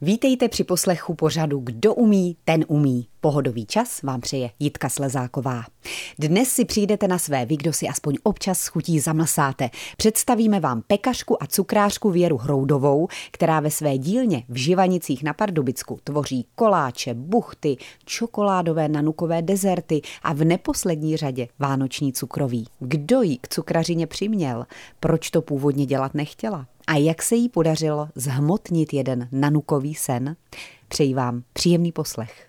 Vítejte při poslechu pořadu Kdo umí, ten umí. Pohodový čas vám přeje Jitka Slezáková. Dnes si přijdete na své vy, kdo si aspoň občas chutí zamlsáte. Představíme vám pekařku a cukrářku Věru Hroudovou, která ve své dílně v Živanicích na Pardubicku tvoří koláče, buchty, čokoládové nanukové dezerty a v neposlední řadě vánoční cukroví. Kdo jí k cukrařině přiměl? Proč to původně dělat nechtěla? A jak se jí podařilo zhmotnit jeden nanukový sen. Přeji vám příjemný poslech.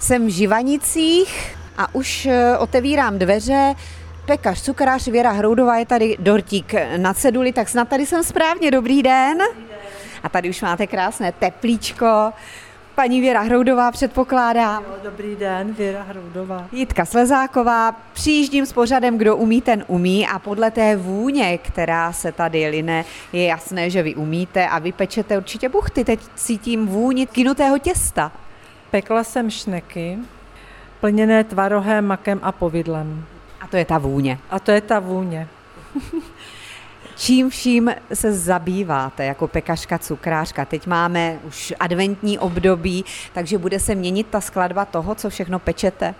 Jsem v Živanicích a už eh, otevírám dveře. Pekař, cukrář Věra Hroudová je tady dortík na ceduli, tak snad tady jsem správně. Dobrý den. A tady už máte krásné teplíčko. Paní Věra Hroudová předpokládá. Dobrý den, Věra Hroudová. Jitka Slezáková. Přijíždím s pořadem Kdo umí, ten umí a podle té vůně, která se tady line, je jasné, že vy umíte a vy pečete určitě buchty. Teď cítím vůni kinutého těsta. Pekla jsem šneky, plněné tvarohem, makem a povidlem. A to je ta vůně. A to je ta vůně. Čím vším se zabýváte jako pekařka, cukrářka? Teď máme už adventní období, takže bude se měnit ta skladba toho, co všechno pečete?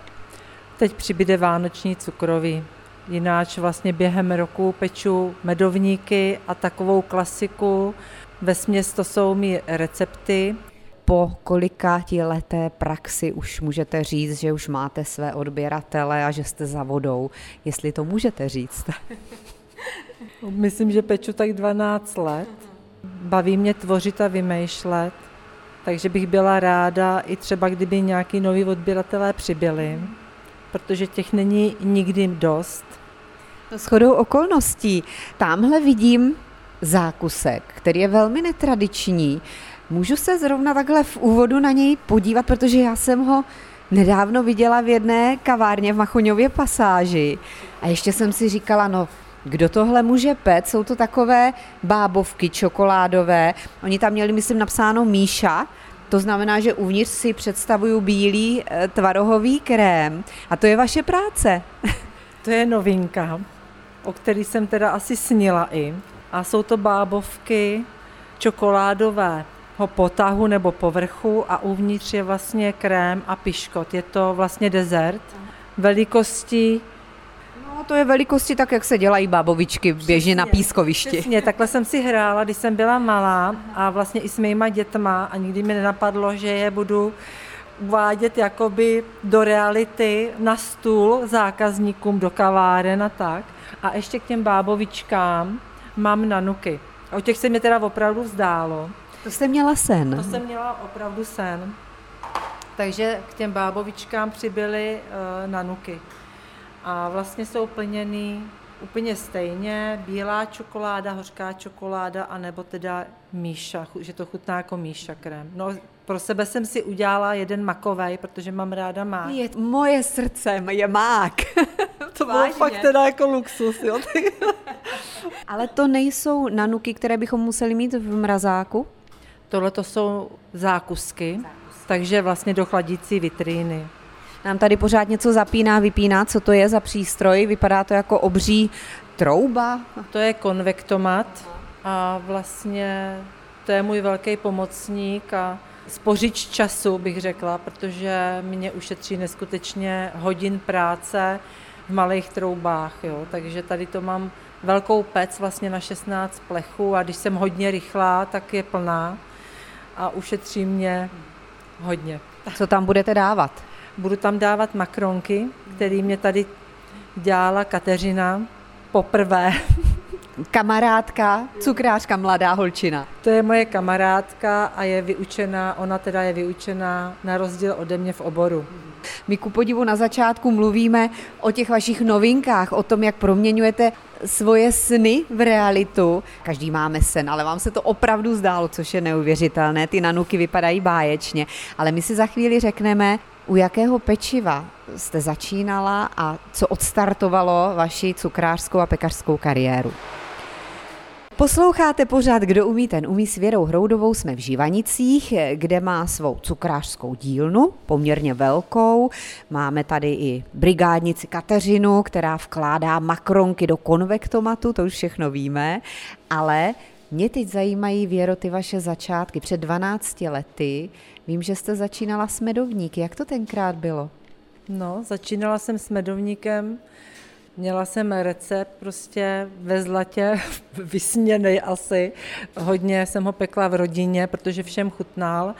Teď přibyde vánoční cukroví. Jináč vlastně během roku peču medovníky a takovou klasiku. Ve směs to jsou mi recepty. Po kolika leté praxi už můžete říct, že už máte své odběratele a že jste za vodou, jestli to můžete říct? Myslím, že peču tak 12 let. Baví mě tvořit a vymýšlet, takže bych byla ráda i třeba, kdyby nějaký noví odběratelé přibyli, protože těch není nikdy dost. To shodou okolností. Tamhle vidím zákusek, který je velmi netradiční. Můžu se zrovna takhle v úvodu na něj podívat, protože já jsem ho nedávno viděla v jedné kavárně v Machoňově pasáži. A ještě jsem si říkala, no kdo tohle může pet? Jsou to takové bábovky čokoládové. Oni tam měli, myslím, napsáno Míša, to znamená, že uvnitř si představuju bílý eh, tvarohový krém. A to je vaše práce. To je novinka, o který jsem teda asi snila i. A jsou to bábovky čokoládové potahu nebo povrchu a uvnitř je vlastně krém a piškot. Je to vlastně dezert velikosti to je velikosti tak, jak se dělají bábovičky běžně na pískovišti. Přesně, takhle jsem si hrála, když jsem byla malá a vlastně i s mýma dětma a nikdy mi nenapadlo, že je budu uvádět jakoby do reality na stůl zákazníkům do kaváren a tak. A ještě k těm bábovičkám mám nanuky. O těch se mi teda opravdu vzdálo. To jste měla sen? To jsem měla opravdu sen. Takže k těm bábovičkám přibyly uh, nanuky a vlastně jsou plněny úplně stejně, bílá čokoláda, hořká čokoláda, anebo teda míša, že to chutná jako míša krém. No, pro sebe jsem si udělala jeden makovej, protože mám ráda mák. Je, moje srdce je mák. to bylo Vážně. fakt teda jako luxus, jo. Ale to nejsou nanuky, které bychom museli mít v mrazáku? Tohle to jsou zákusky, zákusky, takže vlastně do chladící vitríny. Nám tady pořád něco zapíná, vypíná, co to je za přístroj, vypadá to jako obří trouba. To je konvektomat a vlastně to je můj velký pomocník a spořič času, bych řekla, protože mě ušetří neskutečně hodin práce v malých troubách, jo. takže tady to mám velkou pec vlastně na 16 plechů a když jsem hodně rychlá, tak je plná a ušetří mě hodně. Co tam budete dávat? Budu tam dávat makronky, který mě tady dělala Kateřina poprvé. Kamarádka, cukrářka, mladá holčina. To je moje kamarádka a je vyučená, ona teda je vyučená na rozdíl ode mě v oboru. My ku podivu na začátku mluvíme o těch vašich novinkách, o tom, jak proměňujete svoje sny v realitu. Každý máme sen, ale vám se to opravdu zdálo, což je neuvěřitelné. Ty nanuky vypadají báječně. Ale my si za chvíli řekneme, u jakého pečiva jste začínala a co odstartovalo vaši cukrářskou a pekařskou kariéru? Posloucháte pořád Kdo umí, ten umí s Věrou Hroudovou. Jsme v Živanicích, kde má svou cukrářskou dílnu, poměrně velkou. Máme tady i brigádnici Kateřinu, která vkládá makronky do konvektomatu, to už všechno víme. Ale Mě teď zajímají, Věro, ty vaše začátky. Před 12 lety vím, že jste začínala s medovníky. Jak to tenkrát bylo? No, začínala jsem s medovníkem, měla jsem recept prostě ve zlatě, vysněnej asi. Hodně jsem ho pekla v rodině, protože všem chutnal.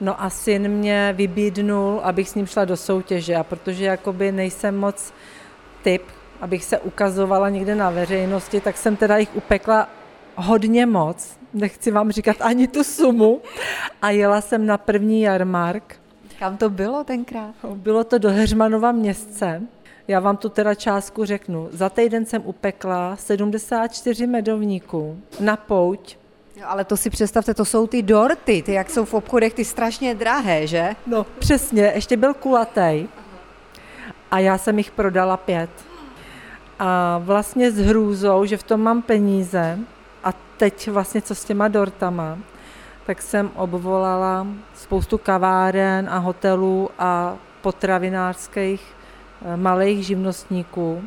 No a syn mě vybídnul, abych s ním šla do soutěže. A protože jakoby nejsem moc typ, abych se ukazovala někde na veřejnosti, tak jsem teda jich upekla hodně moc. Nechci vám říkat ani tu sumu. A jela jsem na první jarmark. Kam to bylo tenkrát? Bylo to do Heřmanova městce. Já vám tu teda částku řeknu. Za týden jsem upekla 74 medovníků na pouť. Jo, ale to si představte, to jsou ty dorty, ty jak jsou v obchodech, ty strašně drahé, že? No, přesně, ještě byl kulatej. A já jsem jich prodala pět. A vlastně s hrůzou, že v tom mám peníze a teď vlastně co s těma dortama, tak jsem obvolala spoustu kaváren a hotelů a potravinářských eh, malých živnostníků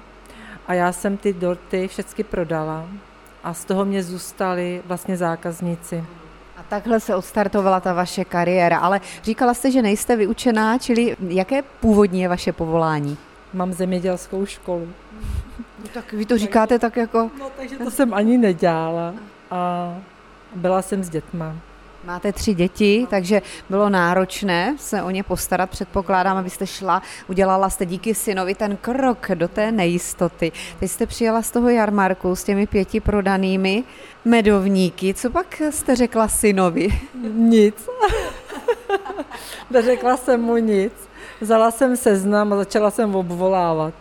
a já jsem ty dorty všechny prodala a z toho mě zůstali vlastně zákazníci. A takhle se odstartovala ta vaše kariéra, ale říkala jste, že nejste vyučená, čili jaké původní je vaše povolání? Mám zemědělskou školu. No, tak vy to říkáte tak jako... No, takže to jsem ani nedělala a byla jsem s dětma. Máte tři děti, takže bylo náročné se o ně postarat. Předpokládám, abyste šla, udělala jste díky synovi ten krok do té nejistoty. Teď jste přijela z toho jarmarku s těmi pěti prodanými medovníky. Co pak jste řekla synovi? Nic. Neřekla jsem mu nic. Vzala jsem seznam a začala jsem obvolávat.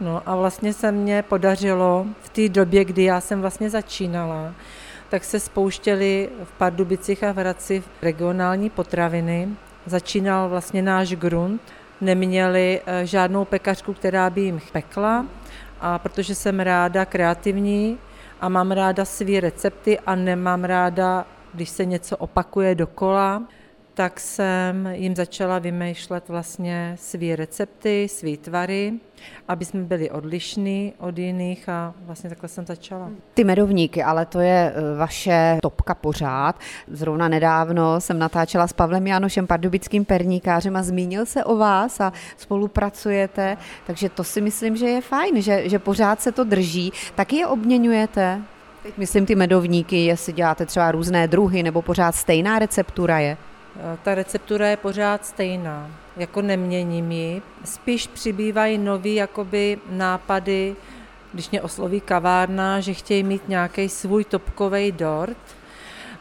No a vlastně se mně podařilo v té době, kdy já jsem vlastně začínala, tak se spouštěly v Pardubicích a v Hradci regionální potraviny. Začínal vlastně náš grunt, neměli eh, žádnou pekařku, která by jim pekla a protože jsem ráda kreativní a mám ráda své recepty a nemám ráda, když se něco opakuje dokola, tak jsem jim začala vymýšlet vlastně své recepty, své tvary, aby jsme byli odlišní od jiných a vlastně takhle jsem začala. Ty medovníky, ale to je e, vaše topka pořád. Zrovna nedávno jsem natáčela s Pavlem Janošem, pardubickým perníkářem a zmínil se o vás a spolupracujete, takže to si myslím, že je fajn, že, že pořád se to drží. Taky je obměňujete? Teď myslím ty medovníky, jestli děláte třeba různé druhy nebo pořád stejná receptura je? Eh, ta receptura je pořád stejná, jako neměním ji. Spíš přibývají nový jakoby nápady, když mě osloví kavárna, že chtějí mít nějaký svůj topkový dort,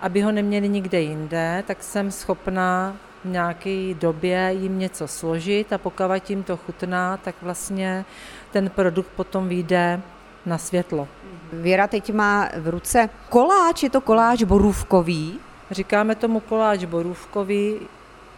aby ho neměli nikde jinde, tak jsem schopná v nějaké době jim něco složit a pokud jim to chutná, tak vlastně ten produkt potom vyjde na světlo. Věra teď má v ruce koláč, je to koláč borůvkový, Říkáme tomu koláč borůvkový,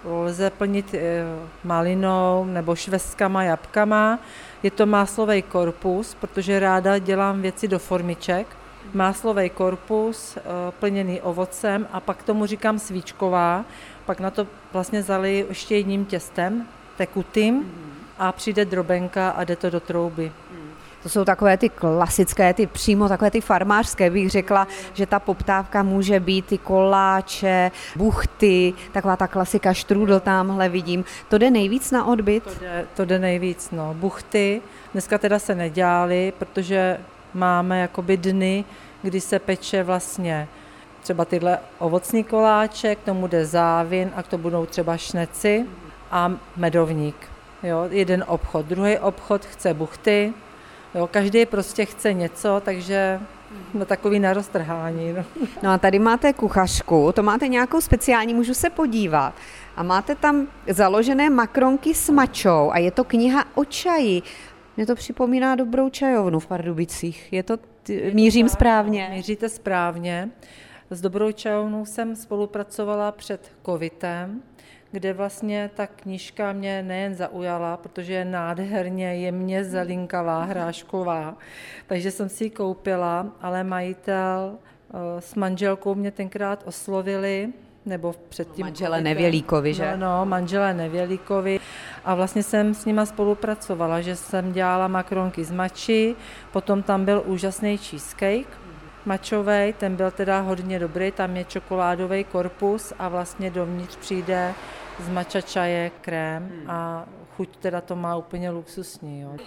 lze plnit eh, malinou nebo švestkama, jabkama. Je to máslový korpus, protože ráda dělám věci do formiček. Máslový korpus eh, plněný ovocem a pak tomu říkám svíčková. Pak na to vlastně zaliji ještě jedním těstem, tekutým a přijde drobenka a jde to do trouby. To jsou takové ty klasické, ty přímo takové ty farmářské, bych řekla, že ta poptávka může být ty koláče, buchty, taková ta klasika štrůdl tamhle vidím. To jde nejvíc na odbyt? To jde, to jde nejvíc, no. Buchty dneska teda se nedělali, protože máme jakoby dny, kdy se peče vlastně třeba tyhle ovocní koláče, k tomu jde závin a k tomu budou třeba šneci a medovník. Jo, jeden obchod. Druhý obchod chce buchty, Jo, každý prostě chce něco, takže no takový naroztrhání. No. no a tady máte kuchařku, to máte nějakou speciální, můžu se podívat. A máte tam založené makronky s mačou a je to kniha o čaji. Mně to připomíná dobrou čajovnu v Pardubicích. Je to, mířím správně? Míříte správně. S dobrou čajovnou jsem spolupracovala před covidem kde vlastně ta knížka mě nejen zaujala, protože je nádherně jemně zelinkavá, hrášková, takže jsem si ji koupila, ale majitel eh, s manželkou mě tenkrát oslovili, nebo předtím... Manžele Nevělíkovi, že? No, no, manžele Nevělíkovi. A vlastně jsem s nima spolupracovala, že jsem dělala makronky z mači, potom tam byl úžasný cheesecake, mačovej, ten byl teda hodně dobrý, tam je čokoládový korpus a vlastně dovnitř přijde z mača čaje krém a chuť teda to má úplně luxusní. Jo.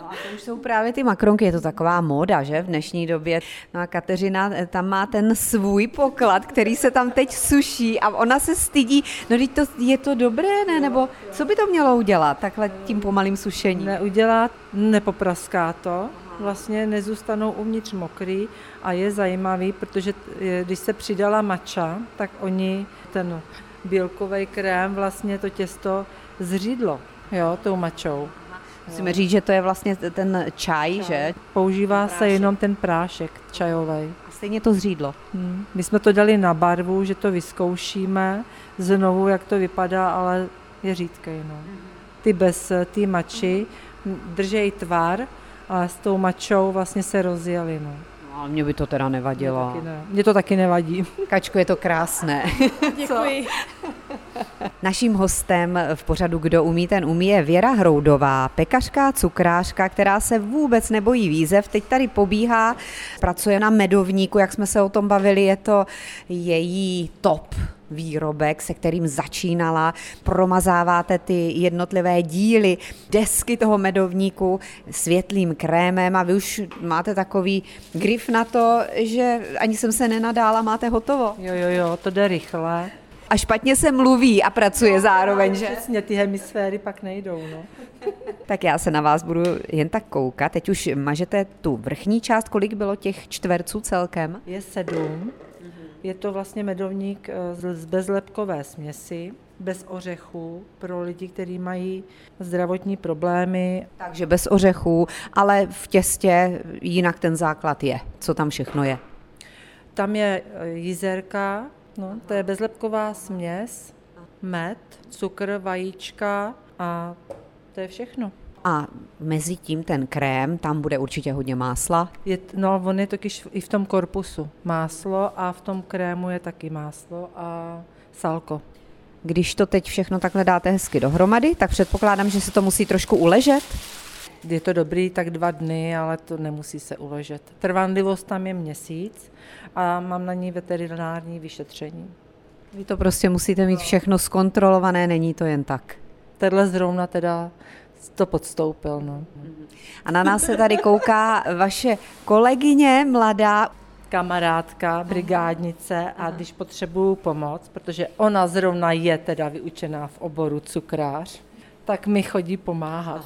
No a to už jsou právě ty makronky, je to taková móda, že v dnešní době. No a Kateřina eh, tam má ten svůj poklad, který se tam teď suší a ona se stydí, no teď to, je to dobré, ne? Nebo co by to mělo udělat takhle tím pomalým sušením? Neudělat, nepopraská to, vlastně nezůstanou uvnitř mokrý a je zajímavý, protože když se přidala mača, tak oni ten bílkový krém vlastně to těsto zřídlo, jo, tou mačou. Musíme říct, že to je vlastně ten čaj, čaj. že? Používá se jenom ten prášek čajový. A stejně to zřídlo. Hmm. My jsme to dali na barvu, že to vyzkoušíme znovu, jak to vypadá, ale je řídký. No. Ty bez ty mači držej tvar, ale s tou mačou vlastně se rozjeli. No. Ale mě by to teda nevadilo. Mě, ne. mě to taky nevadí. Kačko, je to krásné. Děkuji. Naším hostem v pořadu Kdo umí, ten umí je Věra Hroudová, pekařka, cukrářka, která se vůbec nebojí výzev. Teď tady pobíhá, pracuje na medovníku, jak jsme se o tom bavili, je to její top výrobek, se kterým začínala. Promazáváte ty jednotlivé díly, desky toho medovníku světlým krémem a vy už máte takový grif na to, že ani jsem se nenadála, máte hotovo. Jo, jo, jo, to jde rychle. A špatně se mluví a pracuje no, zároveň, že? Přesně, ty hemisféry pak nejdou, no. tak já se na vás budu jen tak koukat. Teď už mažete tu vrchní část, kolik bylo těch čtverců celkem? Je sedm. Je to vlastně medovník eh, z bezlepkové směsi, bez ořechů pro lidi, kteří mají zdravotní problémy. Takže bez ořechů, ale v těstě jinak ten základ je. Co tam všechno je? Tam je eh, jízerka, no, to je bezlepková směs, med, cukr, vajíčka a to je všechno. A mezi tím ten krém, tam bude určitě hodně másla. Je, no, on je totiž i v tom korpusu máslo a v tom krému je taky máslo a salko. Když to teď všechno takhle dáte hezky dohromady, tak předpokládám, že se to musí trošku uležet. Je to dobrý tak dva dny, ale to nemusí se uležet. Trvanlivost tam je měsíc a mám na ní veterinární vyšetření. Vy to prostě musíte mít všechno zkontrolované, není to jen tak. Tenhle zrovna teda to podstoupil. No. A na nás se tady kouká vaše kolegyně mladá, kamarádka, brigádnice a když potřebuju pomoc, protože ona zrovna je teda vyučená v oboru cukrář, tak mi chodí pomáhat.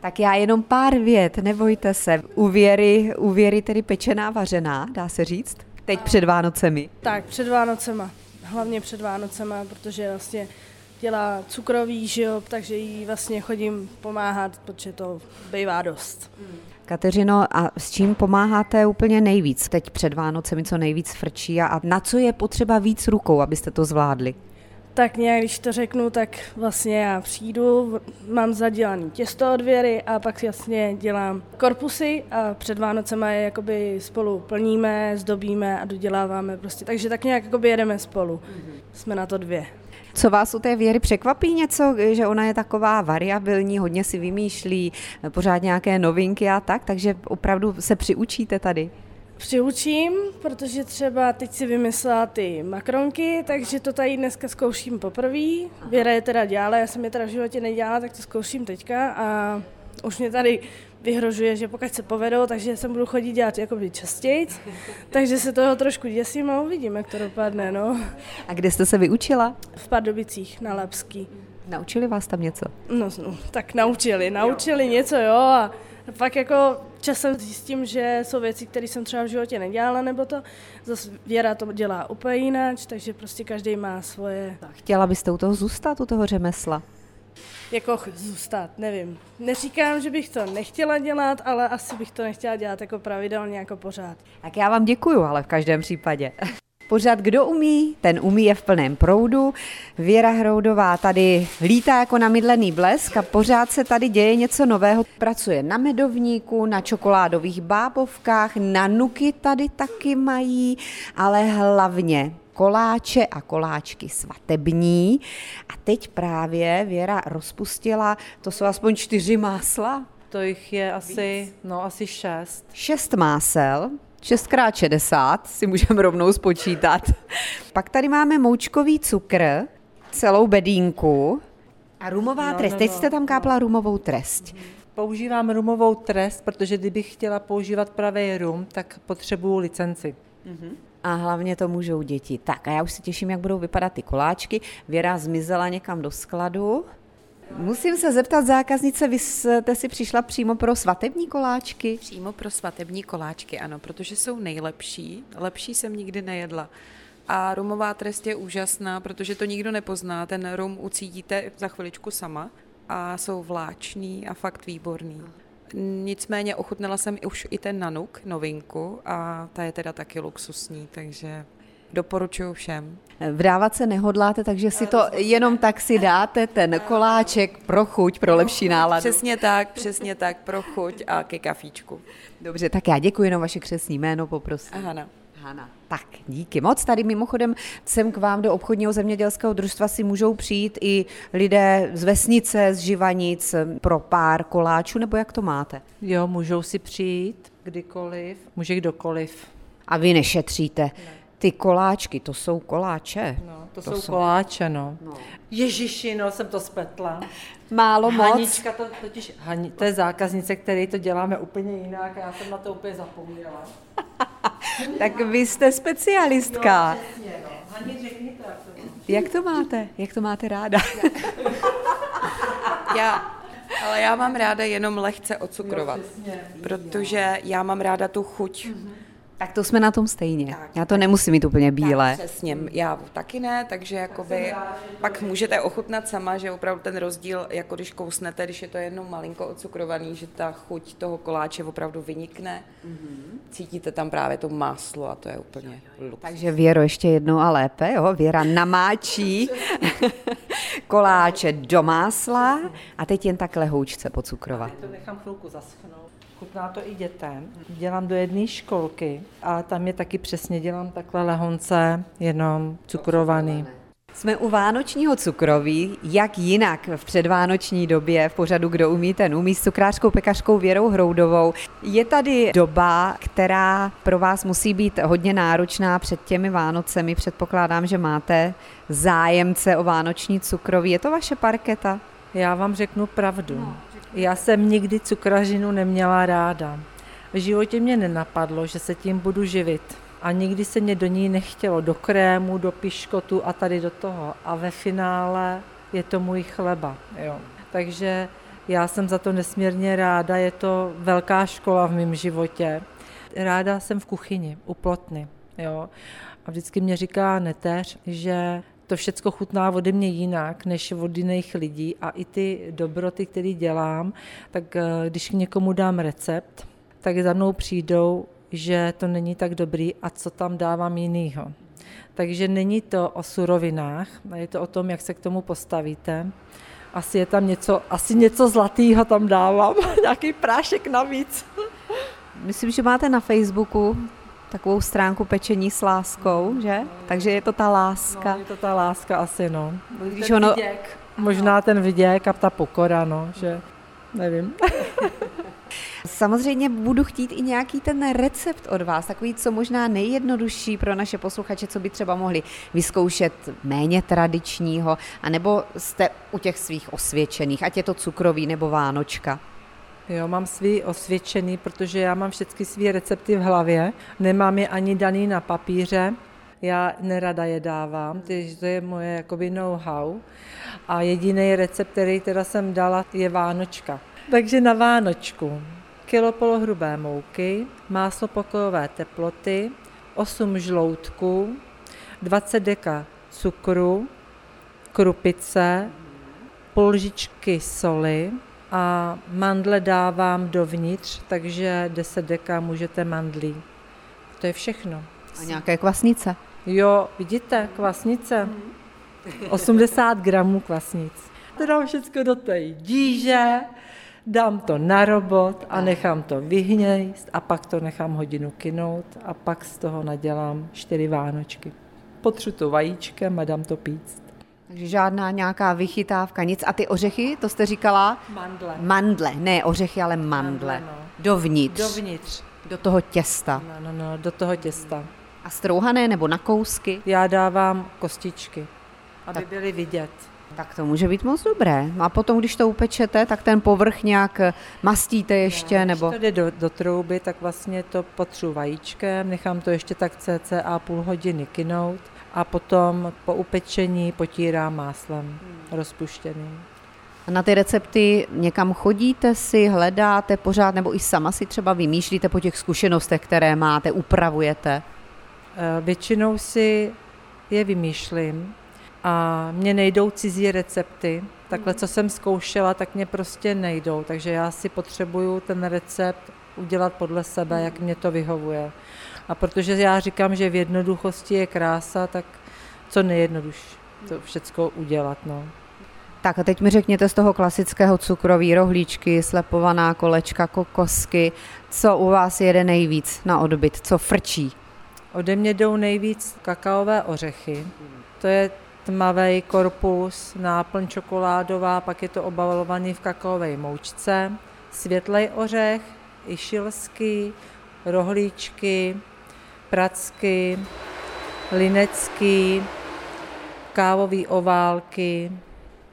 Tak já jenom pár vět, nebojte se. U Věry, u Věry tedy pečená vařená, dá se říct? Teď před Vánocemi. Tak, před Vánocema. Hlavně před Vánocema, protože vlastně dělá cukrový žiob, takže jí vlastně chodím pomáhat, protože to bývá dost. Kateřino, a s čím pomáháte úplně nejvíc? Teď před Vánocemi co nejvíc frčí a, a na co je potřeba víc rukou, abyste to zvládli? Tak nějak, když to řeknu, tak vlastně já přijdu, mám zadělaný těsto od věry a pak jasně dělám korpusy a před Vánocema je jakoby spolu plníme, zdobíme a doděláváme prostě. Takže tak nějak jakoby jedeme spolu. Jsme na to dvě. Co vás u té věry překvapí něco, že ona je taková variabilní, hodně si vymýšlí, pořád nějaké novinky a tak, takže opravdu se přiučíte tady? Přiučím, protože třeba teď si vymyslela ty makronky, takže to tady dneska zkouším poprvé. Věra je teda dělala, já jsem je teda v životě nedělala, tak to zkouším teďka a už mě tady vyhrožuje, že pokud se povedou, takže se budu chodit dělat jakoby častěji. takže se toho trošku děsím a uvidím, jak to dopadne. No. A kde jste se vyučila? V Pardubicích na Lepský. Naučili vás tam něco? No, no tak naučili, naučili jo. něco, jo. A pak jako časem zjistím, že jsou věci, které jsem třeba v životě nedělala, nebo to zase Věra to dělá úplně jinak, takže prostě každý má svoje. Chtěla byste u toho zůstat, u toho řemesla? Jako zůstat, nevím. Neříkám, že bych to nechtěla dělat, ale asi bych to nechtěla dělat jako pravidelně, jako pořád. Tak já vám děkuju, ale v každém případě. Pořád kdo umí, ten umí je v plném proudu. Věra Hroudová tady lítá jako na mydlený blesk a pořád se tady děje něco nového. Pracuje na medovníku, na čokoládových bábovkách, na nuky tady taky mají, ale hlavně koláče a koláčky svatební. A teď právě Věra rozpustila, to jsou aspoň čtyři másla. To jich je asi, no asi šest. Šest másel 6x60 si můžeme rovnou spočítat. Pak tady máme moučkový cukr, celou bedínku a rumová No, trest. no, Teď no. jste tam kápla rumovou trest. Používám rumovou trest, protože kdybych chtěla používat pravý rum, tak potřebuju licenci. A hlavně to můžou děti. Tak a já už se těším, jak budou vypadat ty koláčky. Věra zmizela někam do skladu. Musím se zeptat zákaznice, vy jste si přišla přímo pro svatební koláčky? Přímo pro svatební koláčky, ano, protože jsou nejlepší. Lepší jsem nikdy nejedla. A rumová trest je úžasná, protože to nikdo nepozná. Ten rum ucítíte za chviličku sama a jsou vláčný a fakt výborný. Nicméně ochutnala jsem už i ten nanuk, novinku, a ta je teda taky luxusní, takže doporučuji všem. Vdávat se nehodláte, takže si to jenom tak si dáte, ten koláček pro chuť, pro lepší náladu. Přesně tak, přesně tak, pro chuť a ke kafíčku. Dobře, tak já děkuji jenom vaše křesní jméno, poprosím. Hana. Hana. Tak, díky moc. Tady mimochodem sem k vám do obchodního zemědělského družstva si můžou přijít i lidé z vesnice, z Živanic pro pár koláčů, nebo jak to máte? Jo, můžou si přijít kdykoliv, může kdokoliv. A vy nešetříte. Ty koláčky, to jsou koláče. No, to, to jsou, jsou koláče, no. no. Ježiši, no, jsem to spletla. Málo moc. Hanička, to, totiž, Hani, to je zákaznice, který to děláme úplně jinak a já jsem na to úplně zapomněla. tak vy jste specialistka. Jo, přesně, no. Hani, řekni to, jak to má. Jak to máte? Jak to máte ráda? Já, ale já mám ráda jenom lehce ocukrovat, Jo, přesně. protože já mám ráda tu chuť. Tak to jsme na tom stejně. Tak, Já to nemusím mít úplně bílé. Tak, přesně, já taky ne, takže jakoby pak můžete ochutnat sama, že opravdu ten rozdíl, jako když kousnete, když je to jenom malinko ocukrovaný, že ta chuť toho koláče opravdu vynikne. Cítíte tam právě to máslo a to je úplně lux. Takže Věro, ještě jednou a lépe, jo? Věra namáčí koláče do másla a teď jen tak lehoučce pocukrovat. To nechám chvilku zaschnout. Chutná to i dětem. Dělám do jedné školky a tam je taky přesně dělám takhle lehonce, jenom cukrovaný. Jsme u vánočního cukroví, jak jinak v předvánoční době v pořadu Kdo umí, ten umí s cukrářskou pekařkou Věrou Hroudovou. Je tady doba, která pro vás musí být hodně náročná před těmi Vánocemi. Předpokládám, že máte zájemce o vánoční cukroví. Je to vaše parketa? Já vám řeknu pravdu. Já jsem nikdy cukrařinu neměla ráda. V životě mě nenapadlo, že se tím budu živit. A nikdy se mě do ní nechtělo, do krému, do piškotu a tady do toho. A ve finále je to můj chleba. Jo. Takže já jsem za to nesmírně ráda, je to velká škola v mém životě. Ráda jsem v kuchyni, u plotny. Jo. A vždycky mě říká neteř, že to všecko chutná ode mě jinak než od jiných lidí a i ty dobroty, které dělám, tak eh, když k někomu dám recept, tak za mnou přijdou, že to není tak dobrý a co tam dávám jinýho. Takže není to o surovinách, je to o tom, jak se k tomu postavíte. Asi je tam něco, asi něco zlatého tam dávám, nějaký prášek navíc. Myslím, že máte na Facebooku takovou stránku pečení s láskou, že? Takže je to ta láska. No, je to ta láska asi, no. Když Ten ono- viděk, možná ten viděk a ta pokora, no, že nevím. Samozřejmě budu chtít i nějaký ten recept od vás, takový co možná nejjednodušší pro naše posluchače, co by třeba mohli vyzkoušet méně tradičního, anebo jste u těch svých osvědčených, ať je to cukrový nebo vánočka. Jo, mám svý osvědčený, protože já mám všechny své recepty v hlavě, nemám je ani daný na papíře, já nerada je dávám, takže to je moje jakoby know-how. A jediný recept, který teda jsem dala, je Vánočka. Takže na Vánočku kilo polohrubé mouky, máslo pokojové teploty, 8 žloutků, 20 deka cukru, krupice, půl soli a mandle dávám dovnitř, takže 10 deka můžete mandlí. To je všechno. A nějaké kvasnice. Jo, vidíte, kvasnice. 80 gramů kvasnic. To dám všechno do té díže, dám to na robot a nechám to vyhnějst a pak to nechám hodinu kynout a pak z toho nadělám čtyři vánočky. Potřu to vajíčkem a dám to píct. Takže žádná nějaká vychytávka, nic. A ty ořechy, to jste říkala? Mandle. Mandle, ne ořechy, ale mandle. Mandle, no. Dovnitř. Dovnitř. Do toho těsta. No, no, no, do toho těsta. A strouhané nebo na kousky? Já dávám kostičky, aby byly vidět. Tak to může být moc dobré. A potom, když to upečete, tak ten povrch nějak mastíte ještě, nebo... Když to jde do, do trouby, tak vlastně to potřu vajíčkem, nechám to ještě tak cca půl hodiny kynout a potom po upečení potírám máslem rozpuštěným. A na ty recepty někam chodíte si, hledáte pořád, nebo i sama si třeba vymýšlíte po těch zkušenostech, které máte, upravujete? Eh, Většinou si je vymýšlím a mě nejdou cizí recepty. Takhle, co jsem zkoušela, tak mě prostě nejdou, takže já si potřebuju ten recept udělat podle sebe, jak mě to vyhovuje. A protože já říkám, že v jednoduchosti je krása, tak co nejjednodušší to všecko udělat. No. Tak a teď mi řekněte z toho klasického cukroví rohlíčky, slepovaná kolečka, kokosky, co u vás jede nejvíc na odbyt, co frčí? Ode mě jdou nejvíc kakaové ořechy. To je tmavý korpus, náplň čokoládová, pak je to obalovaný v kakaové moučce, světlej ořech, išilský, rohlíčky, pracky, linecký, kávový oválky,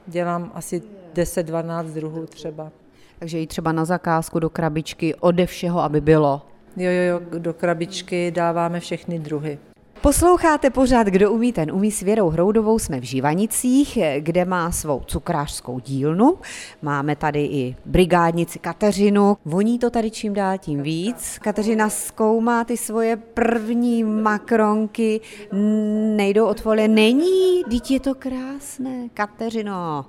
dělám asi 10-12 druhů třeba. Takže i třeba na zakázku do krabičky ode všeho, aby bylo. Jo, jo, jo, do krabičky dáváme všechny druhy. Posloucháte pořád Kdo umí, ten umí s Věrou Hroudovou. Jsme v Živanicích, kde má svou cukrářskou dílnu. Máme tady i brigádnici Kateřinu. Voní to tady čím dál tím víc. Kateřina zkoumá ty svoje první makronky. Nejdou od folie. Není, teď je to krásné. Kateřino,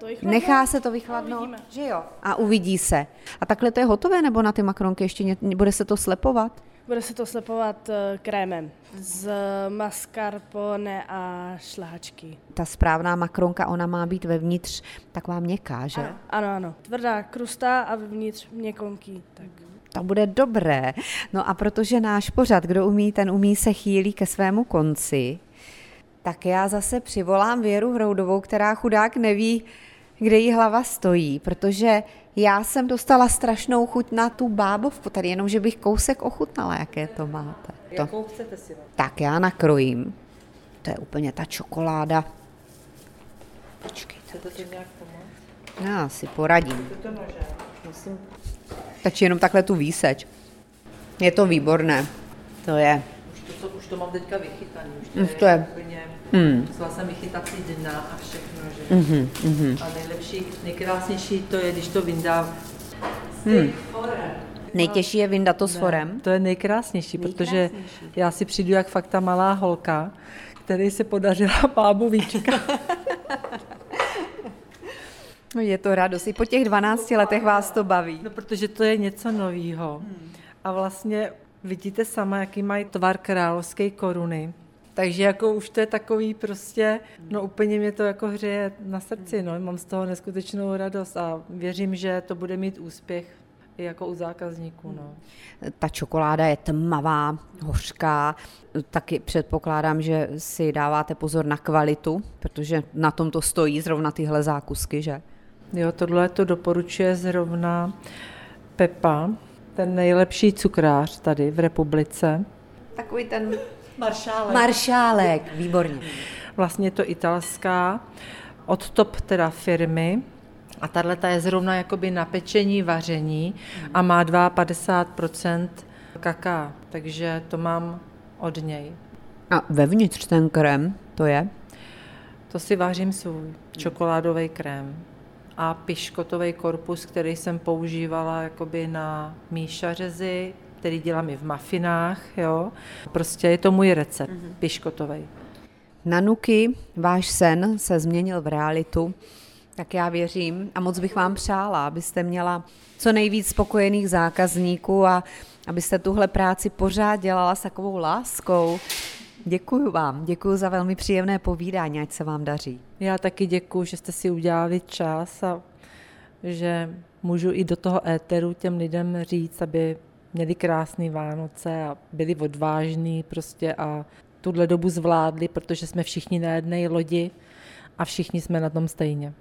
to nechá se to vychladnout, že jo? A uvidí se. A takhle to je hotové, nebo na ty makronky ještě ně, bude se to slepovat? Bude se to slepovat eh, krémem z mascarpone a šláčky. Ta správná makronka, ona má být vevnitř taková měkká, že? Ano, ano, ano. Tvrdá krusta a vevnitř měkonký. Tak. To bude dobré. No a protože náš pořad, kdo umí, ten umí se chýlí ke svému konci, tak já zase přivolám Věru Hroudovou, která chudák neví, kde jí hlava stojí, protože já jsem dostala strašnou chuť na tu bábovku, tady jenom, že bych kousek ochutnala, jaké to máte. To. Jakou chcete si? Tak já nakrojím. To je úplně ta čokoláda. Počkejte, Chcete to nějak pomoct? já si poradím. Musím... Stačí jenom takhle tu výseč. Je to výborné. To je. Už to, mám teďka vychytaný. Už to, Už je, to je- úplně... Hmm. Musela jsem vychytací dna a všechno, že? Mhm, mhm. A nejlepší, nejkrásnější to je, když to vyndá. Hmm. Nejtěžší je vyndat to s forem. To je nejkrásnější, protože já si přijdu jak fakt ta malá holka, který se podařila bábu víčka. No, Je to radost. I po těch 12 letech vás to baví. No, protože to je něco novýho. A vlastně vidíte sama, jaký mají tvar královské koruny. Takže jako už to je takový prostě, no úplně mě to jako hřeje na srdci, no, mám z toho neskutečnou radost a věřím, že to bude mít úspěch i jako u zákazníků, no. Ta čokoláda je tmavá, hořká. Taky předpokládám, že si dáváte pozor na kvalitu, protože na tom to stojí zrovna tyhle zákusky, že? Jo, tohle to doporučuje zrovna Pepa, ten nejlepší cukrář tady v republice. Takový ten Maršálek. maršálek, výborně. Vlastně to italská, od top teda firmy. A tahle je zrovna jakoby na pečení, vaření a má 52% kaká, takže to mám od něj. A vevnitř ten krém, to je? To si vážím svůj čokoládový krém a piškotový korpus, který jsem používala jakoby na míšařezy, který dělám i v mafinách, jo. Prostě je to můj recept, mm-hmm. piškotový. Nanuky, váš sen se změnil v realitu, tak já věřím a moc bych vám přála, abyste měla co nejvíc spokojených zákazníků a abyste tuhle práci pořád dělala s takovou láskou. Děkuji vám, děkuji za velmi příjemné povídání, ať se vám daří. Já taky děkuji, že jste si udělali čas a že můžu i do toho éteru těm lidem říct, aby měli krásné Vánoce a byli odvážní prostě a tuhle dobu zvládli, protože jsme všichni na jedné lodi a všichni jsme na tom stejně.